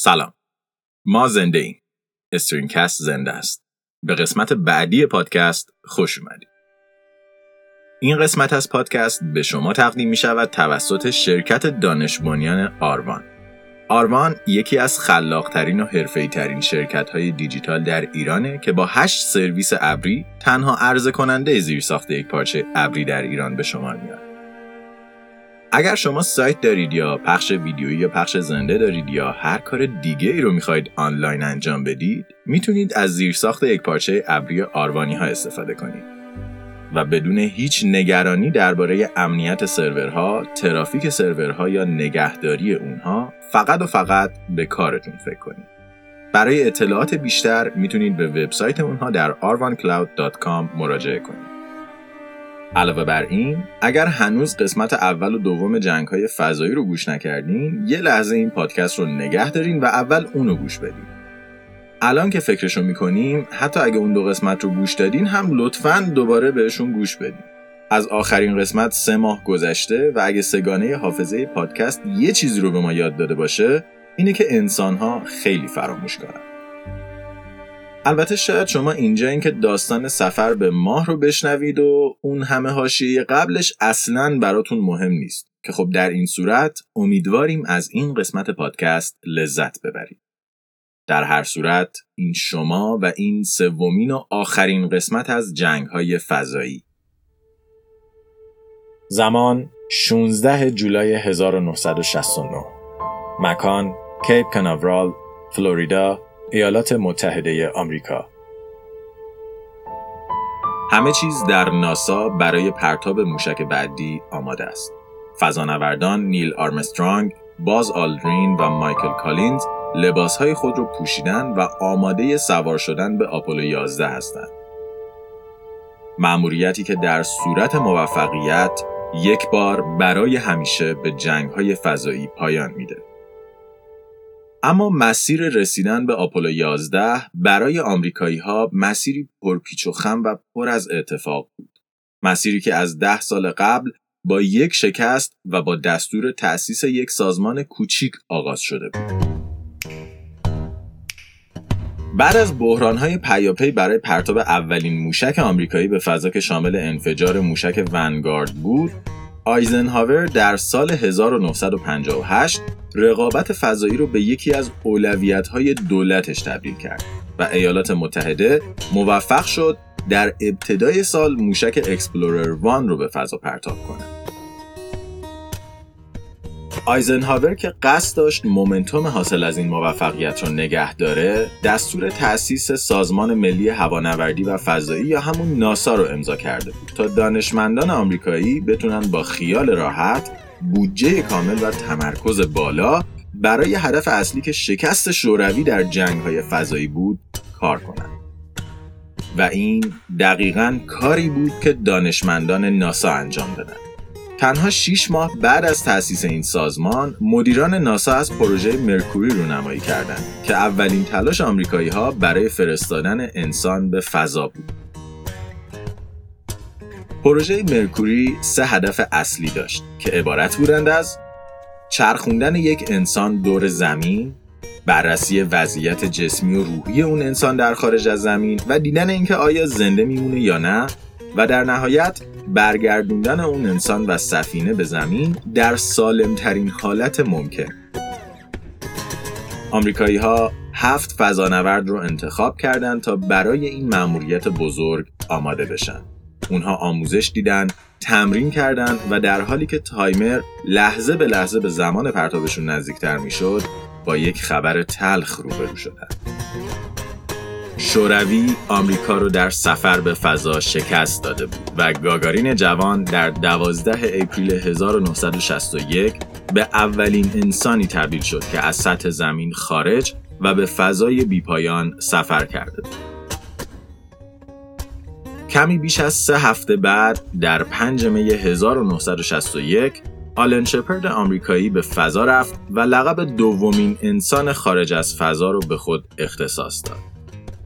سلام. ما زنده ایم. استرینکست زنده است. به قسمت بعدی پادکست خوش اومدید. این قسمت از پادکست به شما تقدیم می شود توسط شرکت دانش آروان. آروان یکی از خلاقترین و حرفه‌ای ترین شرکت های دیجیتال در ایرانه که با هشت سرویس ابری تنها عرضه کننده زیر ساخت یک پارچه ابری در ایران به شما میاد. اگر شما سایت دارید یا پخش ویدیویی یا پخش زنده دارید یا هر کار دیگه ای رو می‌خواید آنلاین انجام بدید می‌تونید از زیرساخت یک پارچه ابری آروانی ها استفاده کنید و بدون هیچ نگرانی درباره امنیت سرورها، ترافیک سرورها یا نگهداری اونها فقط و فقط به کارتون فکر کنید. برای اطلاعات بیشتر می‌تونید به وبسایت اونها در arvancloud.com مراجعه کنید. علاوه بر این اگر هنوز قسمت اول و دوم جنگ های فضایی رو گوش نکردین یه لحظه این پادکست رو نگه دارین و اول اونو گوش بدین. الان که فکرشو می‌کنیم حتی اگه اون دو قسمت رو گوش دادین هم لطفا دوباره بهشون گوش بدین. از آخرین قسمت سه ماه گذشته و اگه سگانه حافظه پادکست یه چیزی رو به ما یاد داده باشه اینه که انسانها خیلی فراموش کنن. البته شاید شما اینجا این که داستان سفر به ماه رو بشنوید و اون همه حاشیه قبلش اصلا براتون مهم نیست. که خب در این صورت امیدواریم از این قسمت پادکست لذت ببرید. در هر صورت این شما و این سومین و آخرین قسمت از جنگ های فضایی. زمان 16 جولای 1969 مکان کیپ کناورال فلوریدا ایالات متحده آمریکا همه چیز در ناسا برای پرتاب موشک بعدی آماده است. فضانوردان نیل آرمسترانگ، باز آلدرین و مایکل کالینز لباسهای خود را پوشیدن و آماده سوار شدن به آپولو 11 هستند. مأموریتی که در صورت موفقیت یک بار برای همیشه به جنگهای فضایی پایان میده. اما مسیر رسیدن به آپولو 11 برای آمریکایی ها مسیری پرپیچ و خم و پر از اتفاق بود. مسیری که از ده سال قبل با یک شکست و با دستور تأسیس یک سازمان کوچیک آغاز شده بود. بعد از های پیاپی برای پرتاب اولین موشک آمریکایی به فضا که شامل انفجار موشک ونگارد بود، آیزنهاور در سال 1958 رقابت فضایی رو به یکی از های دولتش تبدیل کرد و ایالات متحده موفق شد در ابتدای سال موشک Explorer One رو به فضا پرتاب کنه. آیزنهاور که قصد داشت momentum حاصل از این موفقیت را نگه داره دستور تأسیس سازمان ملی هوانوردی و فضایی یا همون ناسا رو امضا کرده بود تا دانشمندان آمریکایی بتونن با خیال راحت بودجه کامل و تمرکز بالا برای هدف اصلی که شکست شوروی در جنگ های فضایی بود کار کنند. و این دقیقا کاری بود که دانشمندان ناسا انجام دادند. تنها 6 ماه بعد از تأسیس این سازمان مدیران ناسا از پروژه مرکوری رونمایی کردند که اولین تلاش آمریکایی ها برای فرستادن انسان به فضا بود. پروژه مرکوری سه هدف اصلی داشت که عبارت بودند از چرخوندن یک انسان دور زمین، بررسی وضعیت جسمی و روحی اون انسان در خارج از زمین و دیدن اینکه آیا زنده میمونه یا نه و در نهایت برگردوندن اون انسان و سفینه به زمین در سالمترین حالت ممکن. آمریکایی ها هفت فضانورد رو انتخاب کردند تا برای این مأموریت بزرگ آماده بشن. اونها آموزش دیدن تمرین کردند و در حالی که تایمر لحظه به لحظه به زمان پرتابشون نزدیکتر می‌شد با یک خبر تلخ روبرو شدند شوروی آمریکا رو در سفر به فضا شکست داده بود و گاگارین جوان در 12 اپریل 1961 به اولین انسانی تبدیل شد که از سطح زمین خارج و به فضای بیپایان سفر کرده بود. کمی بیش از سه هفته بعد در 5 می 1961 آلن شپرد آمریکایی به فضا رفت و لقب دومین انسان خارج از فضا رو به خود اختصاص داد.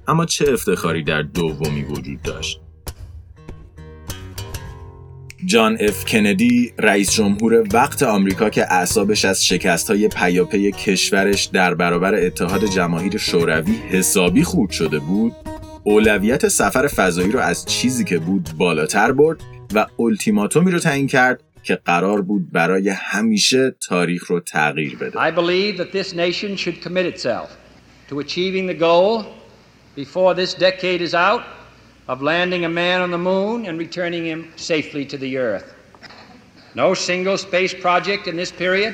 اما چه افتخاری در دومی وجود داشت؟ جان اف کندی رئیس جمهور وقت آمریکا که اعصابش از شکست های پیاپی کشورش در برابر اتحاد جماهیر شوروی حسابی خورد شده بود اولویت سفر فضایی رو از چیزی که بود بالاتر برد و التیماتومی رو تعیین کرد که قرار بود برای همیشه تاریخ رو تغییر بده. I believe that this nation should commit itself to achieving the goal before this decade is out of landing a man on the moon and returning him safely to the earth. No single space project in this period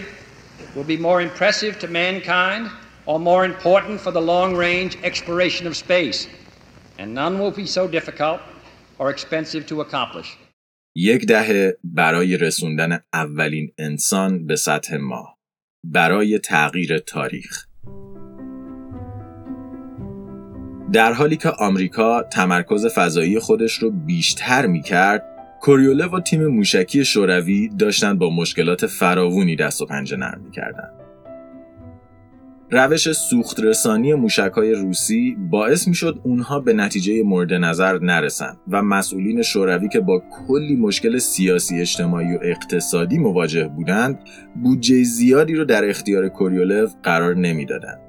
will be more impressive to mankind or more important for the long-range exploration of space. And none will be so difficult or expensive to accomplish. یک دهه برای رسوندن اولین انسان به سطح ماه برای تغییر تاریخ در حالی که آمریکا تمرکز فضایی خودش رو بیشتر می کرد کوریوله و تیم موشکی شوروی داشتن با مشکلات فراوونی دست و پنجه نرم می کردن. روش سوخت رسانی موشکای روسی باعث می شد اونها به نتیجه مورد نظر نرسن و مسئولین شوروی که با کلی مشکل سیاسی اجتماعی و اقتصادی مواجه بودند بودجه زیادی رو در اختیار کوریولف قرار نمی‌دادند.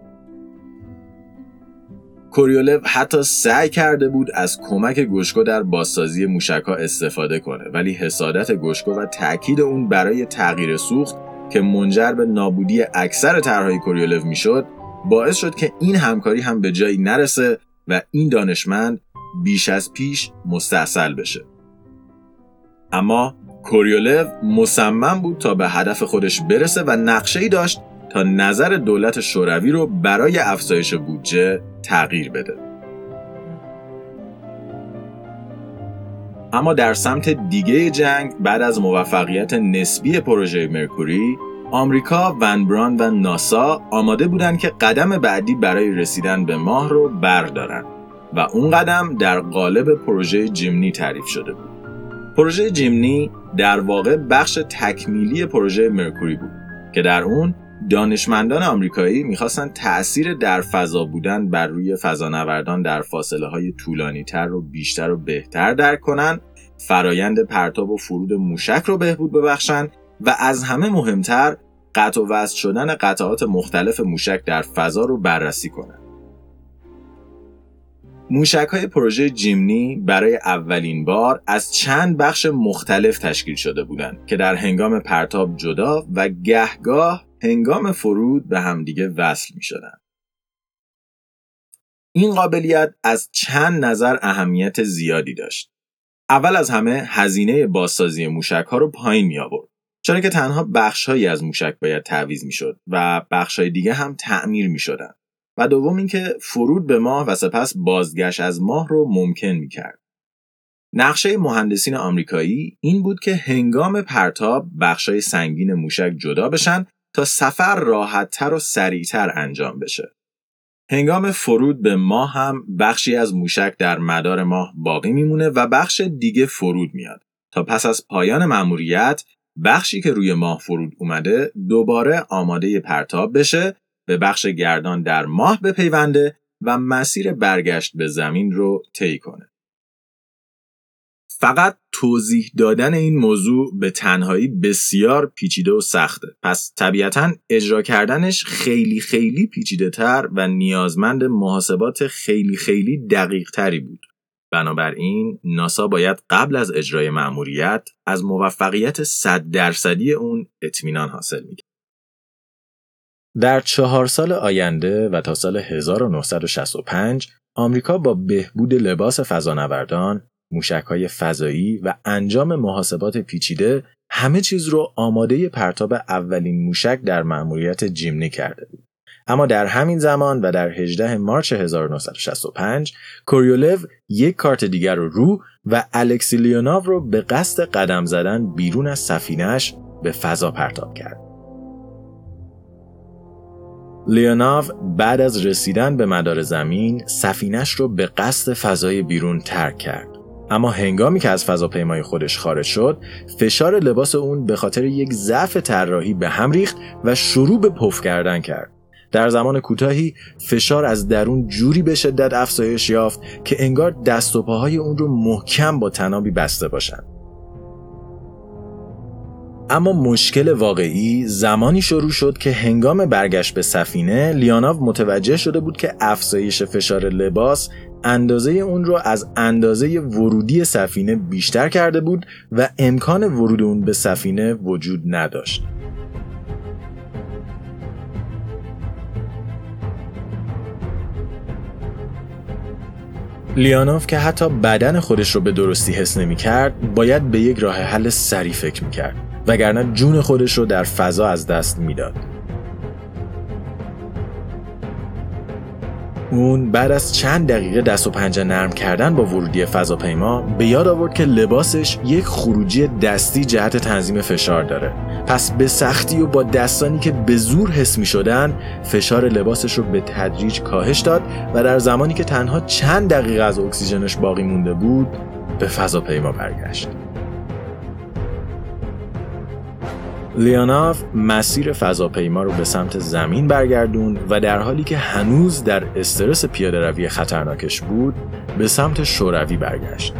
کوریولف حتی سعی کرده بود از کمک گوشکو در بازسازی موشکها استفاده کنه ولی حسادت گوشکو و تاکید اون برای تغییر سوخت که منجر به نابودی اکثر طرحهای کوریولف می‌شد باعث شد که این همکاری هم به جایی نرسه و این دانشمند بیش از پیش مستحصل بشه. اما کوریولف مصمم بود تا به هدف خودش برسه و نقشه ای داشت تا نظر دولت شوروی رو برای افزایش بودجه تغییر بده. اما در سمت دیگه جنگ بعد از موفقیت نسبی پروژه مرکوری آمریکا، ونبران و ناسا آماده بودند که قدم بعدی برای رسیدن به ماه رو بردارن و اون قدم در قالب پروژه جیمنی تعریف شده بود. پروژه جیمنی در واقع بخش تکمیلی پروژه مرکوری بود که در اون دانشمندان آمریکایی می‌خواستن تأثیر در فضا بودن بر روی فضانوردان در فاصله های طولانی تر و بیشتر و بهتر درک کنن فرایند پرتاب و فرود موشک رو بهبود ببخشن و از همه مهمتر قطع و وصل شدن قطعات مختلف موشک در فضا رو بررسی کنند. موشک های پروژه جیمنی برای اولین بار از چند بخش مختلف تشکیل شده بودند که در هنگام پرتاب جدا و گهگاه هنگام فرود به همدیگه وصل می شدن. این قابلیت از چند نظر اهمیت زیادی داشت. اول از همه هزینه بازسازی موشک ها رو پایین می آورد. چرا که تنها بخشهایی از موشک باید تعویض می شد و بخشهای دیگه هم تعمیر می شدن. و دوم اینکه فرود به ماه و سپس بازگشت از ماه رو ممکن می کرد. نقشه مهندسین آمریکایی این بود که هنگام پرتاب بخشای سنگین موشک جدا بشن تا سفر راحتتر و سریعتر انجام بشه. هنگام فرود به ماه هم بخشی از موشک در مدار ماه باقی میمونه و بخش دیگه فرود میاد تا پس از پایان مأموریت بخشی که روی ماه فرود اومده دوباره آماده پرتاب بشه به بخش گردان در ماه بپیونده و مسیر برگشت به زمین رو طی کنه. فقط توضیح دادن این موضوع به تنهایی بسیار پیچیده و سخته. پس طبیعتا اجرا کردنش خیلی خیلی پیچیده تر و نیازمند محاسبات خیلی خیلی دقیق تری بود. بنابراین ناسا باید قبل از اجرای مأموریت از موفقیت 100 درصدی اون اطمینان حاصل می‌کرد. در چهار سال آینده و تا سال 1965 آمریکا با بهبود لباس فضانوردان های فضایی و انجام محاسبات پیچیده همه چیز رو آماده پرتاب اولین موشک در مأموریت جیمنی کرده بود. اما در همین زمان و در 18 مارچ 1965 کوریولو یک کارت دیگر رو رو و الکسی لیوناو رو به قصد قدم زدن بیرون از سفینهش به فضا پرتاب کرد. لیوناو بعد از رسیدن به مدار زمین سفینش رو به قصد فضای بیرون ترک کرد. اما هنگامی که از فضاپیمای خودش خارج شد فشار لباس اون به خاطر یک ضعف طراحی به هم ریخت و شروع به پف کردن کرد. در زمان کوتاهی فشار از درون جوری به شدت افزایش یافت که انگار دست و پاهای اون رو محکم با تنابی بسته باشند اما مشکل واقعی زمانی شروع شد که هنگام برگشت به سفینه لیاناو متوجه شده بود که افزایش فشار لباس اندازه اون رو از اندازه ورودی سفینه بیشتر کرده بود و امکان ورود اون به سفینه وجود نداشت. لیانوف که حتی بدن خودش رو به درستی حس نمی کرد باید به یک راه حل سری فکر می کرد وگرنه جون خودش رو در فضا از دست می‌داد. اون بعد از چند دقیقه دست و پنجه نرم کردن با ورودی فضاپیما به یاد آورد که لباسش یک خروجی دستی جهت تنظیم فشار داره. پس به سختی و با دستانی که به زور حس می شدن فشار لباسش رو به تدریج کاهش داد و در زمانی که تنها چند دقیقه از اکسیژنش باقی مونده بود به فضاپیما برگشت. لیاناف مسیر فضاپیما رو به سمت زمین برگردون و در حالی که هنوز در استرس پیاده روی خطرناکش بود به سمت شوروی برگشت.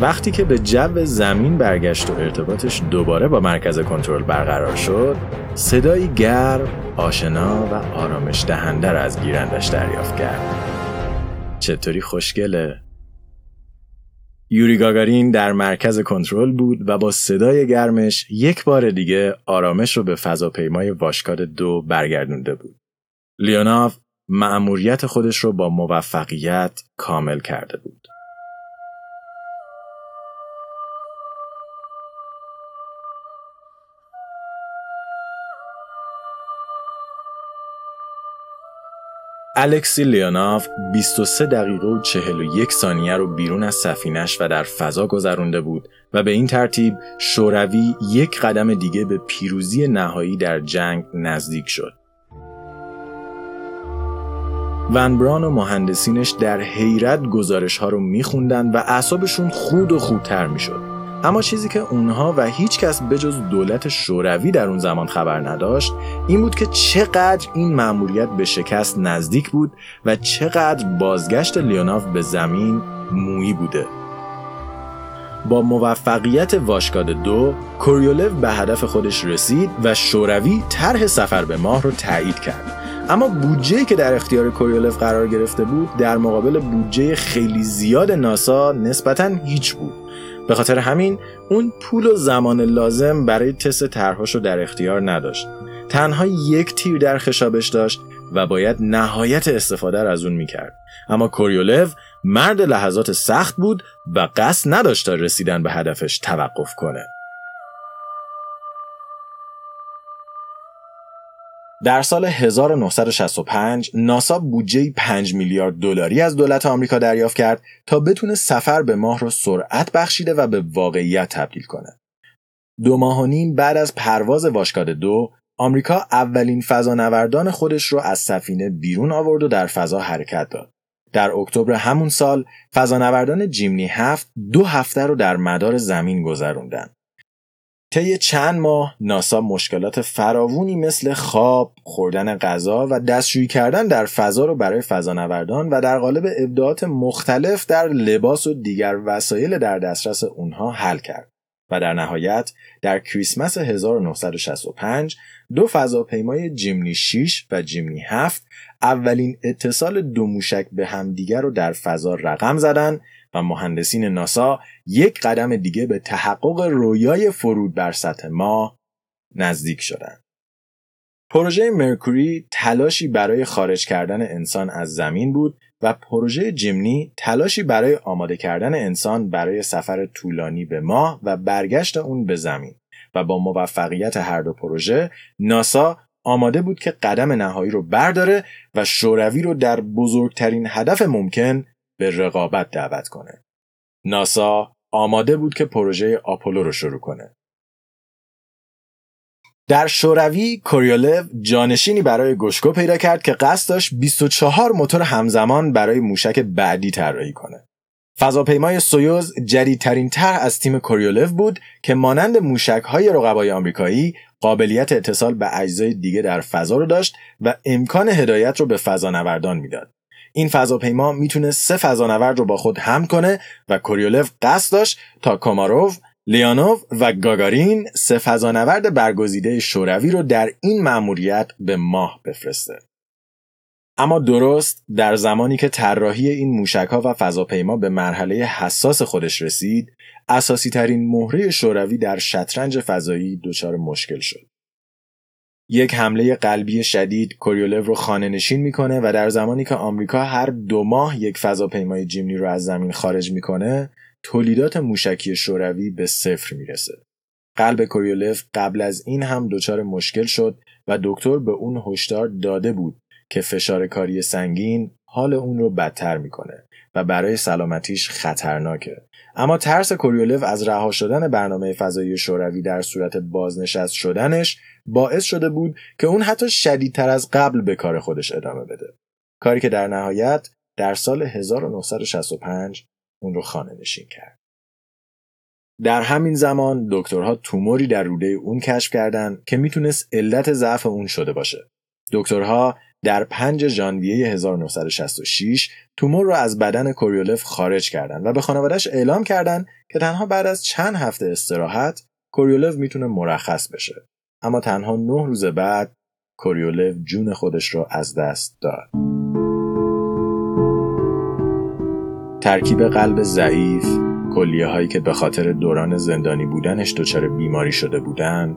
وقتی که به جو زمین برگشت و ارتباطش دوباره با مرکز کنترل برقرار شد، صدایی گرم، آشنا و آرامش دهنده را از گیرندش دریافت کرد. چطوری خوشگله؟ یوری گاگارین در مرکز کنترل بود و با صدای گرمش یک بار دیگه آرامش رو به فضاپیمای واشکاد دو برگردونده بود. لیوناف مأموریت خودش رو با موفقیت کامل کرده بود. الکسی لیوناف 23 دقیقه و 41 ثانیه رو بیرون از سفینش و در فضا گذرونده بود و به این ترتیب شوروی یک قدم دیگه به پیروزی نهایی در جنگ نزدیک شد. ونبران و مهندسینش در حیرت گزارش ها رو میخوندن و اعصابشون خود و خودتر می‌شد. اما چیزی که اونها و هیچ کس بجز دولت شوروی در اون زمان خبر نداشت این بود که چقدر این مأموریت به شکست نزدیک بود و چقدر بازگشت لیوناف به زمین مویی بوده. با موفقیت واشکاد دو کوریولف به هدف خودش رسید و شوروی طرح سفر به ماه رو تایید کرد. اما بودجه که در اختیار کوریولف قرار گرفته بود در مقابل بودجه خیلی زیاد ناسا نسبتا هیچ بود. به خاطر همین اون پول و زمان لازم برای تست رو در اختیار نداشت. تنها یک تیر در خشابش داشت و باید نهایت استفاده از اون می‌کرد. اما کوریولف مرد لحظات سخت بود و قصد نداشت تا رسیدن به هدفش توقف کنه. در سال 1965 ناسا بودجه 5 میلیارد دلاری از دولت آمریکا دریافت کرد تا بتونه سفر به ماه رو سرعت بخشیده و به واقعیت تبدیل کنه. دو ماه و نیم بعد از پرواز واشکاد دو، آمریکا اولین فضانوردان خودش رو از سفینه بیرون آورد و در فضا حرکت داد. در اکتبر همون سال فضانوردان جیمنی هفت دو هفته رو در مدار زمین گذروندن. طی چند ماه ناسا مشکلات فراوونی مثل خواب، خوردن غذا و دستشویی کردن در فضا رو برای فضانوردان و در قالب ابداعات مختلف در لباس و دیگر وسایل در دسترس اونها حل کرد و در نهایت در کریسمس 1965 دو فضاپیمای جیمنی 6 و جیمنی 7 اولین اتصال دو موشک به همدیگر رو در فضا رقم زدن و مهندسین ناسا یک قدم دیگه به تحقق رویای فرود بر سطح ماه نزدیک شدند. پروژه مرکوری تلاشی برای خارج کردن انسان از زمین بود و پروژه جیمنی تلاشی برای آماده کردن انسان برای سفر طولانی به ماه و برگشت اون به زمین و با موفقیت هر دو پروژه ناسا آماده بود که قدم نهایی رو برداره و شوروی رو در بزرگترین هدف ممکن به رقابت دعوت کنه. ناسا آماده بود که پروژه آپولو رو شروع کنه. در شوروی کوریولف جانشینی برای گوشکو پیدا کرد که قصد داشت 24 موتور همزمان برای موشک بعدی طراحی کنه. فضاپیمای سویوز جدیدترین طرح از تیم کوریولف بود که مانند موشک های رقبای آمریکایی قابلیت اتصال به اجزای دیگه در فضا رو داشت و امکان هدایت رو به فضانوردان می‌داد. این فضاپیما می‌تونه سه فضانورد رو با خود حمل کنه و کوریولف قصد داشت تا کوماروف لئونوف و گاگارین سه فضانورد برگزیده شوروی رو در این مأموریت به ماه بفرسته. اما درست در زمانی که طراحی این موشکها و فضاپیما به مرحله حساس خودش رسید، اساسی ترین مهره شوروی در شطرنج فضایی دچار مشکل شد. یک حمله قلبی شدید کوریولو رو خانه نشین می‌کنه و در زمانی که آمریکا هر دو ماه یک فضاپیمای جیمنی رو از زمین خارج می‌کنه تولیدات موشکی شوروی به صفر می‌رسه. قلب کوریولف قبل از این هم دچار مشکل شد و دکتر به اون هشدار داده بود که فشار کاری سنگین حال اون رو بدتر می‌کنه و برای سلامتیش خطرناکه. اما ترس کوریولف از رها شدن برنامه فضایی شوروی در صورت بازنشست شدنش باعث شده بود که اون حتی شدیدتر از قبل به کار خودش ادامه بده. کاری که در نهایت در سال 1965 اون رو خانه نشین کرد. در همین زمان دکترها توموری در روده اون کشف کردند که می‌تونست علت ضعف اون شده باشه. دکترها در 5 ژانویه 1966 تومور را از بدن کوریولف خارج کردند و به خانوادهش اعلام کردند که تنها بعد از چند هفته استراحت کوریولف می‌تونه مرخص بشه. اما تنها نه روز بعد کوریولف جون خودش را از دست داد. ترکیب قلب ضعیف، کلیه هایی که به خاطر دوران زندانی بودنش دچار بیماری شده بودن،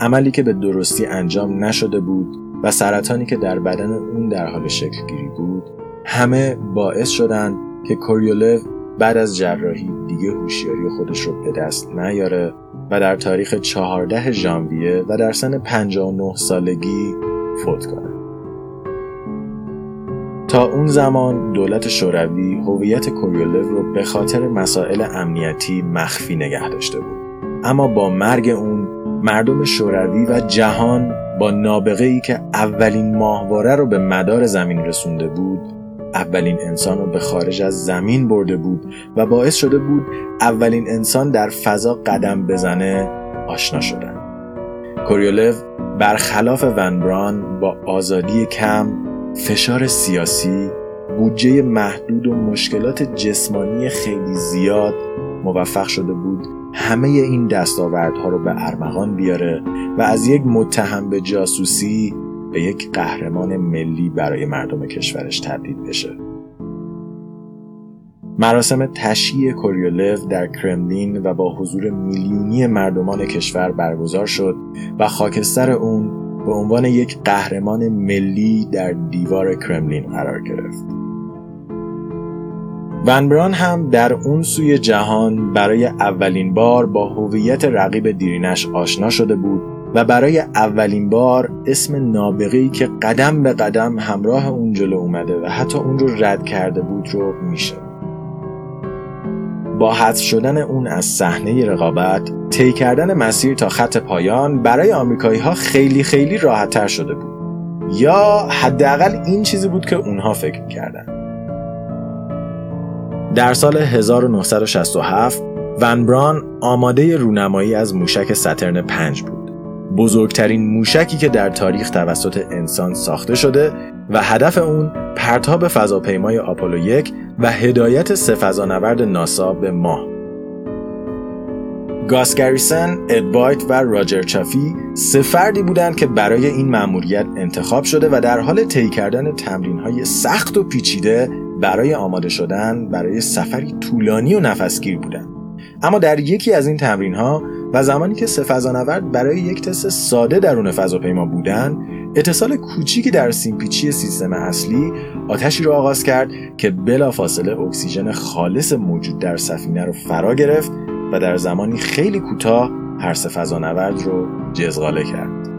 عملی که به درستی انجام نشده بود و سرطانی که در بدن اون در حال شکل گیری بود، همه باعث شدند که کوریولف بعد از جراحی دیگه هوشیاری خودش رو به دست نیاره و در تاریخ 14 ژانویه و در سن 59 سالگی فوت کنه. تا اون زمان دولت شوروی هویت کوریولف رو به خاطر مسائل امنیتی مخفی نگه داشته بود. اما با مرگ اون مردم شوروی و جهان با نابغه ای که اولین ماهواره رو به مدار زمین رسونده بود اولین انسان رو به خارج از زمین برده بود و باعث شده بود اولین انسان در فضا قدم بزنه آشنا شدن. کوریولف برخلاف ونبران با آزادی کم فشار سیاسی بودجه محدود و مشکلات جسمانی خیلی زیاد موفق شده بود همه این دستاوردها رو به ارمغان بیاره و از یک متهم به جاسوسی به یک قهرمان ملی برای مردم کشورش تبدیل بشه. مراسم تشییع کوریولف در کرملین و با حضور میلیونی مردمان کشور برگزار شد و خاکستر اون به عنوان یک قهرمان ملی در دیوار کرملین قرار گرفت. ونبران هم در اون سوی جهان برای اولین بار با هویت رقیب دیرینش آشنا شده بود و برای اولین بار اسم نابغه‌ای که قدم به قدم همراه اون جلو اومده و حتی اون رو رد کرده بود رو میشه. با حذف شدن اون از صحنه رقابت طی کردن مسیر تا خط پایان برای آمریکایی ها خیلی خیلی راحت تر شده بود. یا حداقل این چیزی بود که اونها فکر کردن در سال 1967 ونبران آماده رونمایی از موشک سترن 5 بود. بزرگترین موشکی که در تاریخ توسط انسان ساخته شده و هدف اون پرتاب فضاپیمای آپولو یک و هدایت سه فضانورد ناسا به ماه. گاس گریسن، ادوایت و راجر چافی سه فردی بودند که برای این مأموریت انتخاب شده و در حال طی کردن تمرین‌های سخت و پیچیده برای آماده شدن برای سفری طولانی و نفسگیر بودند. اما در یکی از این تمرین ها و زمانی که سه فضانورد برای یک تست ساده درون فضاپیما بودند اتصال کوچیکی در سیمپیچی سیستم اصلی آتشی را آغاز کرد که بلافاصله اکسیژن خالص موجود در سفینه رو فرا گرفت و در زمانی خیلی کوتاه هر سه فضانورد رو جزغاله کرد.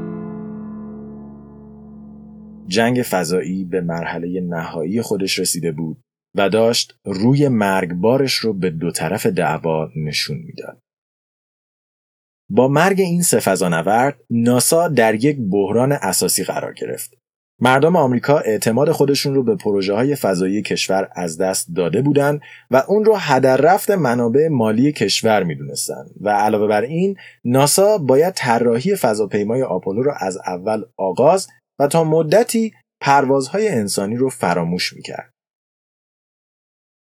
جنگ فضایی به مرحله نهایی خودش رسیده بود. و داشت روی مرگبارش رو به دو طرف دعوا نشون می‌داد. با مرگ این سه فضانورد ناسا در یک بحران اساسی قرار گرفت. مردم آمریکا اعتماد خودشون رو به پروژه های فضایی کشور از دست داده بودند و اون رو هدر رفت منابع مالی کشور می‌دونستند و علاوه بر این ناسا باید طراحی فضاپیمای آپولو رو از اول آغاز و تا مدتی پروازهای انسانی رو فراموش می‌کرد.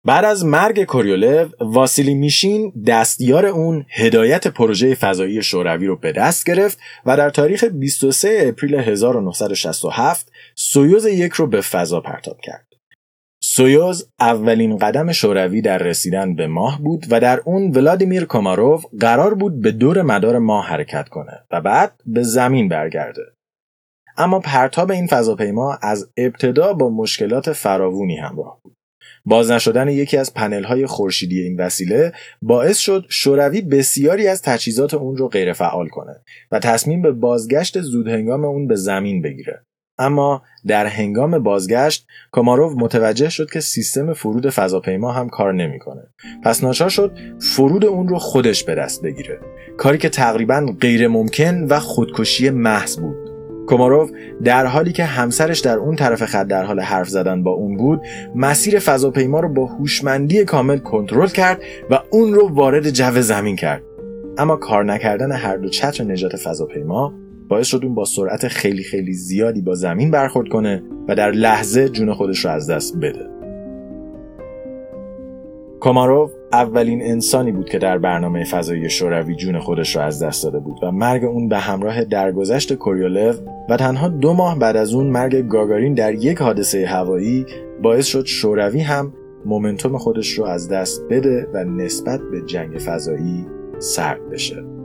بعد از مرگ کوریولف واسیلی میشین دستیار اون هدایت پروژه فضایی شوروی رو به دست گرفت و در تاریخ 23 اپریل 1967 سویوز یک رو به فضا پرتاب کرد. سویوز اولین قدم شوروی در رسیدن به ماه بود و در اون ولادیمیر کوماروف قرار بود به دور مدار ماه حرکت کنه و بعد به زمین برگرده. اما پرتاب این فضاپیما از ابتدا با مشکلات فراوونی همراه. باز نشدن یکی از پنل های خورشیدی این وسیله باعث شد شوروی بسیاری از تجهیزات اون رو غیر فعال کنه و تصمیم به بازگشت زود هنگام اون به زمین بگیره. اما در هنگام بازگشت کاماروف متوجه شد که سیستم فرود فضاپیما هم کار نمی‌کنه. پس ناچار شد فرود اون رو خودش به دست بگیره. کاری که تقریبا غیر ممکن و خودکشی محض بود. کوماروف در حالی که همسرش در اون طرف خط در حال حرف زدن با اون بود مسیر فضاپیما رو با هوشمندی کامل کنترل کرد و اون رو وارد جو زمین کرد. اما کار نکردن هر دو چتر نجات فضاپیما باعث شد اون با سرعت خیلی خیلی زیادی با زمین برخورد کنه و در لحظه جون خودش رو از دست بده. کوماروف اولین انسانی بود که در برنامه فضایی شوروی جون خودش را از دست داده بود و مرگ اون به همراه درگذشت کوریولف و تنها دو ماه بعد از اون مرگ گاگارین در یک حادثه هوایی باعث شد شوروی هم مومنتوم خودش رو از دست بده و نسبت به جنگ فضایی سرد بشه.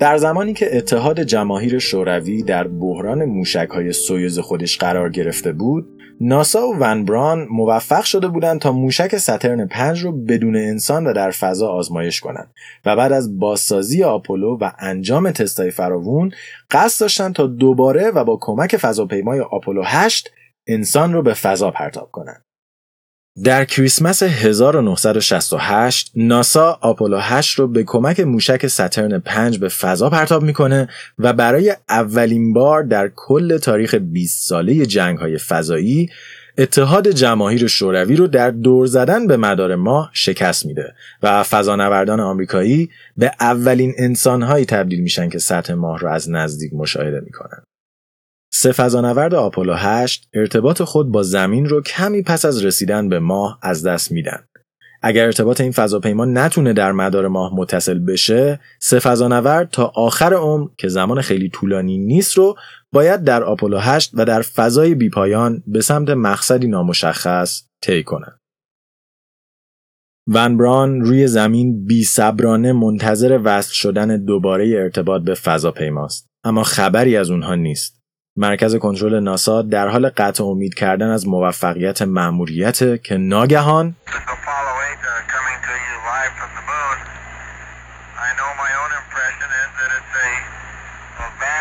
در زمانی که اتحاد جماهیر شوروی در بحران موشک های سویوز خودش قرار گرفته بود ناسا و فون براون موفق شده بودند تا موشک Saturn 5 رو بدون انسان و در فضا آزمایش کنند و بعد از بازسازی آپولو و انجام تستای فراوون قصد داشتند تا دوباره و با کمک فضاپیمای آپولو 8 انسان رو به فضا پرتاب کنند. در کریسمس 1968 ناسا آپولو 8 رو به کمک موشک Saturn 5 به فضا پرتاب می‌کنه و برای اولین بار در کل تاریخ 20 ساله جنگ های فضایی اتحاد جماهیر شوروی رو در دور زدن به مدار ماه شکست میده و فضانوردان آمریکایی به اولین انسانهایی تبدیل میشن که سطح ماه رو از نزدیک مشاهده می‌کنن. سه فضانورد آپولو 8 ارتباط خود با زمین رو کمی پس از رسیدن به ماه از دست میدن. اگر ارتباط این فضاپیما نتونه در مدار ماه متصل بشه، سه فضانورد تا آخر عمر که زمان خیلی طولانی نیست رو باید در آپولو 8 و در فضای بیپایان به سمت مقصدی نامشخص طی کنند. ون بران روی زمین بی صبرانه منتظر وصل شدن دوباره ارتباط به فضاپیماست اما خبری از اونها نیست. مرکز کنترل ناسا در حال قطع امید کردن از موفقیت مأموریت که ناگهان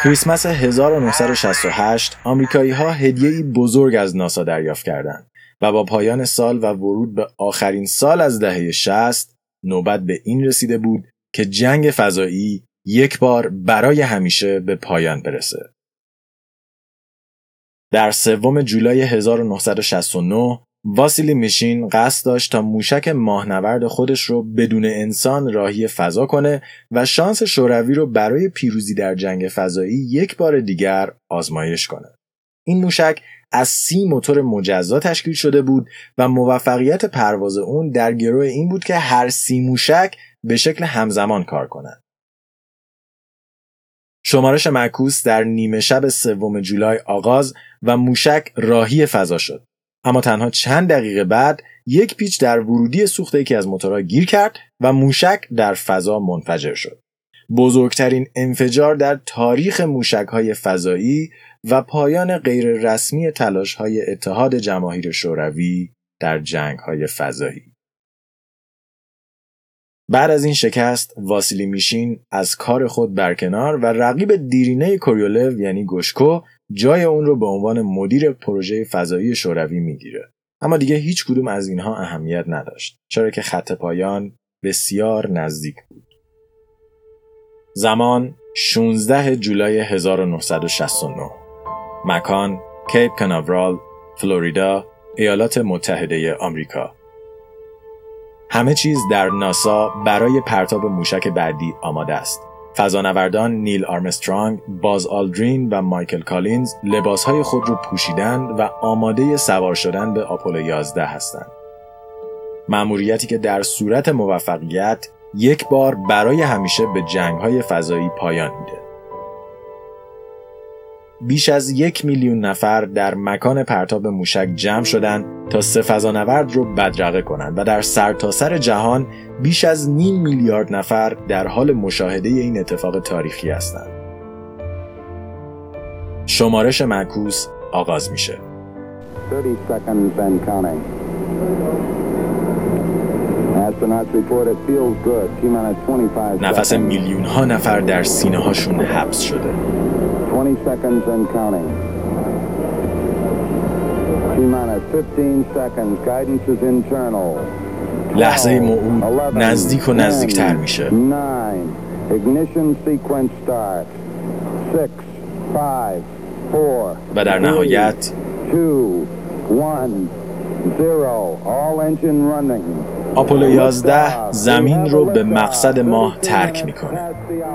کریسمس 1968 آمریکایی ها هدیه‌ای بزرگ از ناسا دریافت کردند و با پایان سال و ورود به آخرین سال از دهه 60 نوبت به این رسیده بود که جنگ فضایی یک بار برای همیشه به پایان برسه. در سوم جولای 1969 واسیلی میشین قصد داشت تا موشک ماهنورد خودش رو بدون انسان راهی فضا کنه و شانس شوروی رو برای پیروزی در جنگ فضایی یک بار دیگر آزمایش کنه. این موشک از سی موتور مجزا تشکیل شده بود و موفقیت پرواز اون در گروه این بود که هر سی موشک به شکل همزمان کار کنند. شمارش معکوس در نیمه شب سوم جولای آغاز و موشک راهی فضا شد. اما تنها چند دقیقه بعد یک پیچ در ورودی سوخت یکی از موتورها گیر کرد و موشک در فضا منفجر شد. بزرگترین انفجار در تاریخ موشک های فضایی و پایان غیررسمی تلاش های اتحاد جماهیر شوروی در جنگ های فضایی. بعد از این شکست واسیلی میشین از کار خود برکنار و رقیب دیرینه کوریولو یعنی گوشکو جای اون رو به عنوان مدیر پروژه فضایی شوروی می‌گیره. اما دیگه هیچ کدوم از اینها اهمیت نداشت چرا که خط پایان بسیار نزدیک بود. زمان 16 جولای 1969 مکان کیپ کناورال فلوریدا ایالات متحده آمریکا. همه چیز در ناسا برای پرتاب موشک بعدی آماده است. فضانوردان نیل آرمسترانگ، باز آلدرین و مایکل کالینز لباسهای خود را پوشیدند و آماده سوار شدن به آپولو 11 هستند. مأموریتی که در صورت موفقیت یک بار برای همیشه به جنگهای فضایی پایان میده. بیش از یک میلیون نفر در مکان پرتاب موشک جمع شدند تا سه فضانورد رو بدرقه کنند و در سرتاسر سر جهان بیش از نیم میلیارد نفر در حال مشاهده این اتفاق تاریخی هستند. شمارش معکوس آغاز میشه. 30 نفس میلیون ها نفر در سینه هاشون حبس شده 20 seconds and counting. T-minus 15 seconds. Guidance is internal. لحظه موعود نزدیک و نزدیکتر میشه. 9 ignition sequence start. 6 5 4 و در نهایت 2 1 0 all engine running. آپولو 11 زمین رو به مقصد ماه ترک می‌کنه.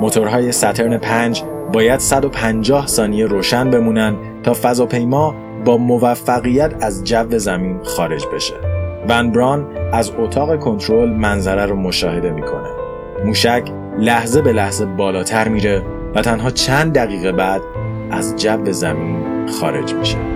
موتورهای ساترن 5 باید 150 ثانیه روشن بمونن تا فضاپیما با موفقیت از جو زمین خارج بشه. ون بران از اتاق کنترل منظره رو مشاهده می‌کنه. موشک لحظه به لحظه بالاتر میره و تنها چند دقیقه بعد از جو زمین خارج میشه.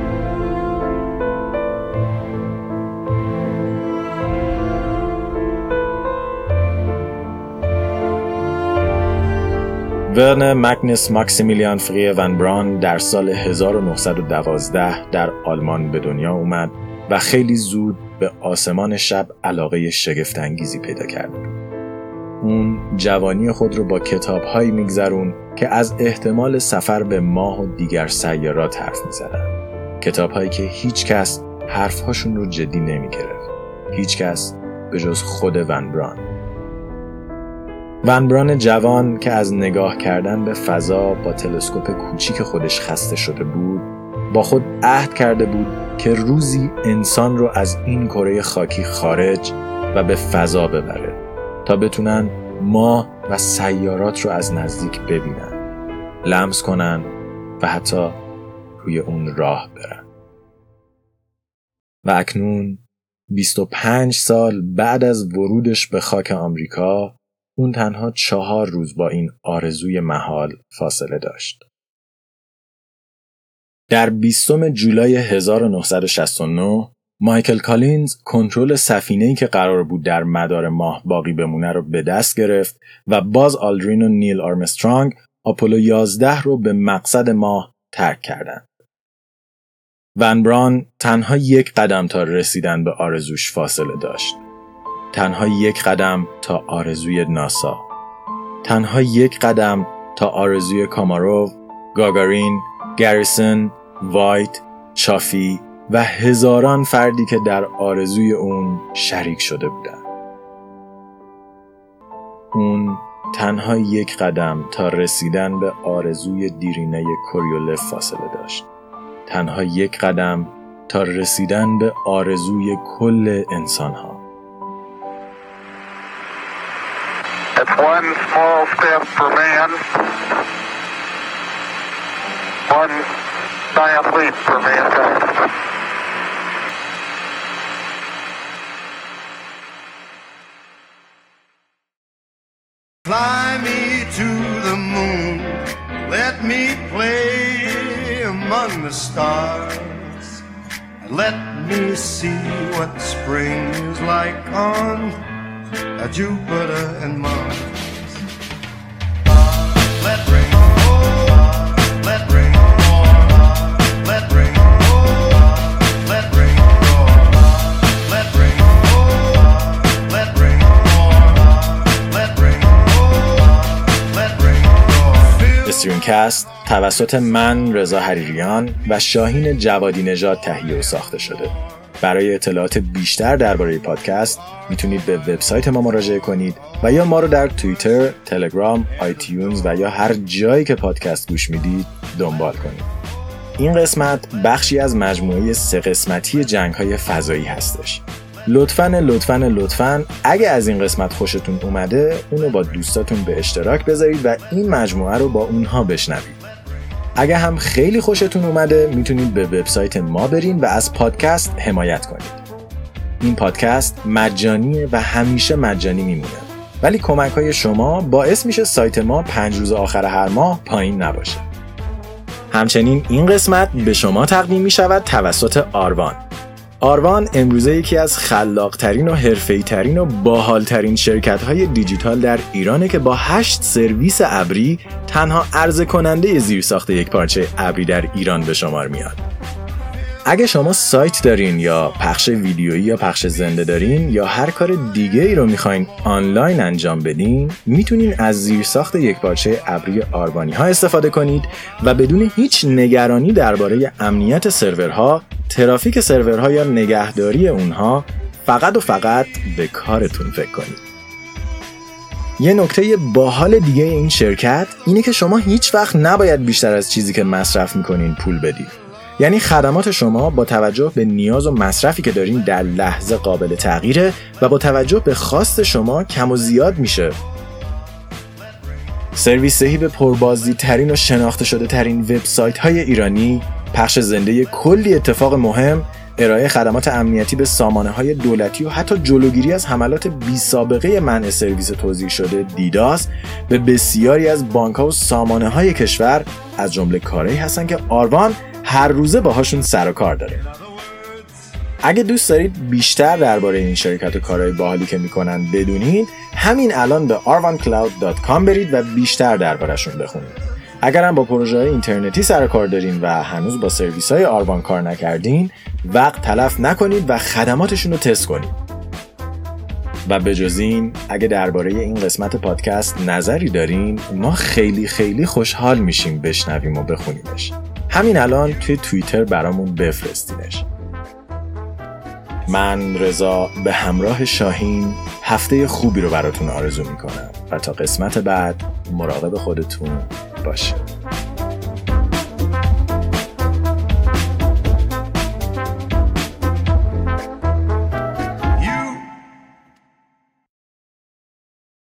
ورن مگنس ماکسیمیلیان فری ون بران در سال 1912 در آلمان به دنیا اومد و خیلی زود به آسمان شب علاقه شگفتانگیزی پیدا کرد. اون جوانی خود رو با کتابهایی میگذرون که از احتمال سفر به ماه و دیگر سیارات حرف می‌زدن. کتابهایی که هیچ کس حرفهاشون رو جدی نمی‌گرفت. هیچ کس به جز خود ون بران. ونبران جوان که از نگاه کردن به فضا با تلسکوپ کوچیک خودش خسته شده بود با خود عهد کرده بود که روزی انسان رو از این کره خاکی خارج و به فضا ببره تا بتونن ما و سیارات رو از نزدیک ببینن لمس کنن و حتی روی اون راه برن. و اکنون 25 سال بعد از ورودش به خاک آمریکا اون تنها چهار روز با این آرزوی محال فاصله داشت. در 20 جولای 1969 مایکل کالینز کنترل سفینه‌ای که قرار بود در مدار ماه باقی بمونه رو به دست گرفت و باز آلدرین و نیل آرمسترانگ آپولو 11 رو به مقصد ماه ترک کردند. ون بران تنها یک قدم تا رسیدن به آرزوش فاصله داشت. تنها یک قدم تا آرزوی ناسا تنها یک قدم تا آرزوی کاماروف، گاگارین، گریسن، وایت، چافی و هزاران فردی که در آرزوی اون شریک شده بودند. اون تنها یک قدم تا رسیدن به آرزوی دیرینه کوریولف فاصله داشت. تنها یک قدم تا رسیدن به آرزوی کل انسان It's one small step for man, one giant leap for mankind. Fly me to the moon, let me play among the stars. Let me see what spring is like on کست توسط من رضا حریریان و شاهین جوادی نژاد تهیه و ساخته شده. برای اطلاعات بیشتر درباره پادکست می‌تونید به وبسایت ما مراجعه کنید و یا ما رو در توییتر، تلگرام، iTunes و یا هر جایی که پادکست گوش می‌دید دنبال کنید. این قسمت بخشی از مجموعه سه قسمتی جنگ های فضایی هستش. لطفا لطفا لطفا اگه از این قسمت خوشتون اومده اونو با دوستاتون به اشتراک بذارید و این مجموعه رو با اونها بشنوید اگه هم خیلی خوشتون اومده می‌تونید به وبسایت ما برین و از پادکست حمایت کنید. این پادکست مجانیه و همیشه مجانی میمونه. ولی کمک های شما باعث میشه سایت ما پنج روز آخر هر ماه پایین نباشه. همچنین این قسمت به شما تقدیم می شود توسط آروان. آروان امروزه یکی از خلاقترین و حرفه‌ای‌ترین و باحالترین شرکت های دیجیتال در ایرانه که با هشت سرویس ابری تنها عرضه کننده زیرساخت یک پارچه ابری در ایران به شمار میاد. اگه شما سایت دارین یا پخش ویدیویی یا پخش زنده دارین یا هر کار دیگه ای رو می‌خواین آنلاین انجام بدین می‌تونین از زیرساخت یک پارچه ابری آروانی ها استفاده کنید و بدون هیچ نگرانی درباره امنیت سرورها ترافیک سرورها یا نگهداری اونها فقط و فقط به کارتون فکر کنید. یه نکته باحال دیگه این شرکت اینه که شما هیچ وقت نباید بیشتر از چیزی که مصرف می‌کنین پول بدید یعنی خدمات شما با توجه به نیاز و مصرفی که دارین در لحظه قابل تغییره و با توجه به خواست شما کم و زیاد میشه. سرویس دهی به پربازدی ترین و شناخته شده ترین وبسایت های ایرانی پخش زنده کلی اتفاق مهم ارائه خدمات امنیتی به سامانه های دولتی و حتی جلوگیری از حملات بی سابقه منع سرویس توضیح شده دیداس به بسیاری از بانک ها و سامانه های کشور از جمله کاری هستن که آروان هر روزه باهاشون سر و کار داره. اگه دوست دارید بیشتر درباره این شرکت و کارهای باحالی که می‌کنن بدونید همین الان به arvancloud.com برید و بیشتر دربارهشون بخونید. اگر هم با پروژه اینترنتی سر کار دارین و هنوز با سرویس های آروان کار نکردین وقت تلف نکنید و خدماتشون رو تست کنید. و به جز این اگه درباره این قسمت پادکست نظری دارین ما خیلی خیلی خوشحال میشیم بشنویم و بخونیمش. همین الان توی توییتر برامون بفرستینش. من رضا به همراه شاهین هفته خوبی رو براتون آرزو می‌کنم و تا قسمت بعد مراقب خودتون باشید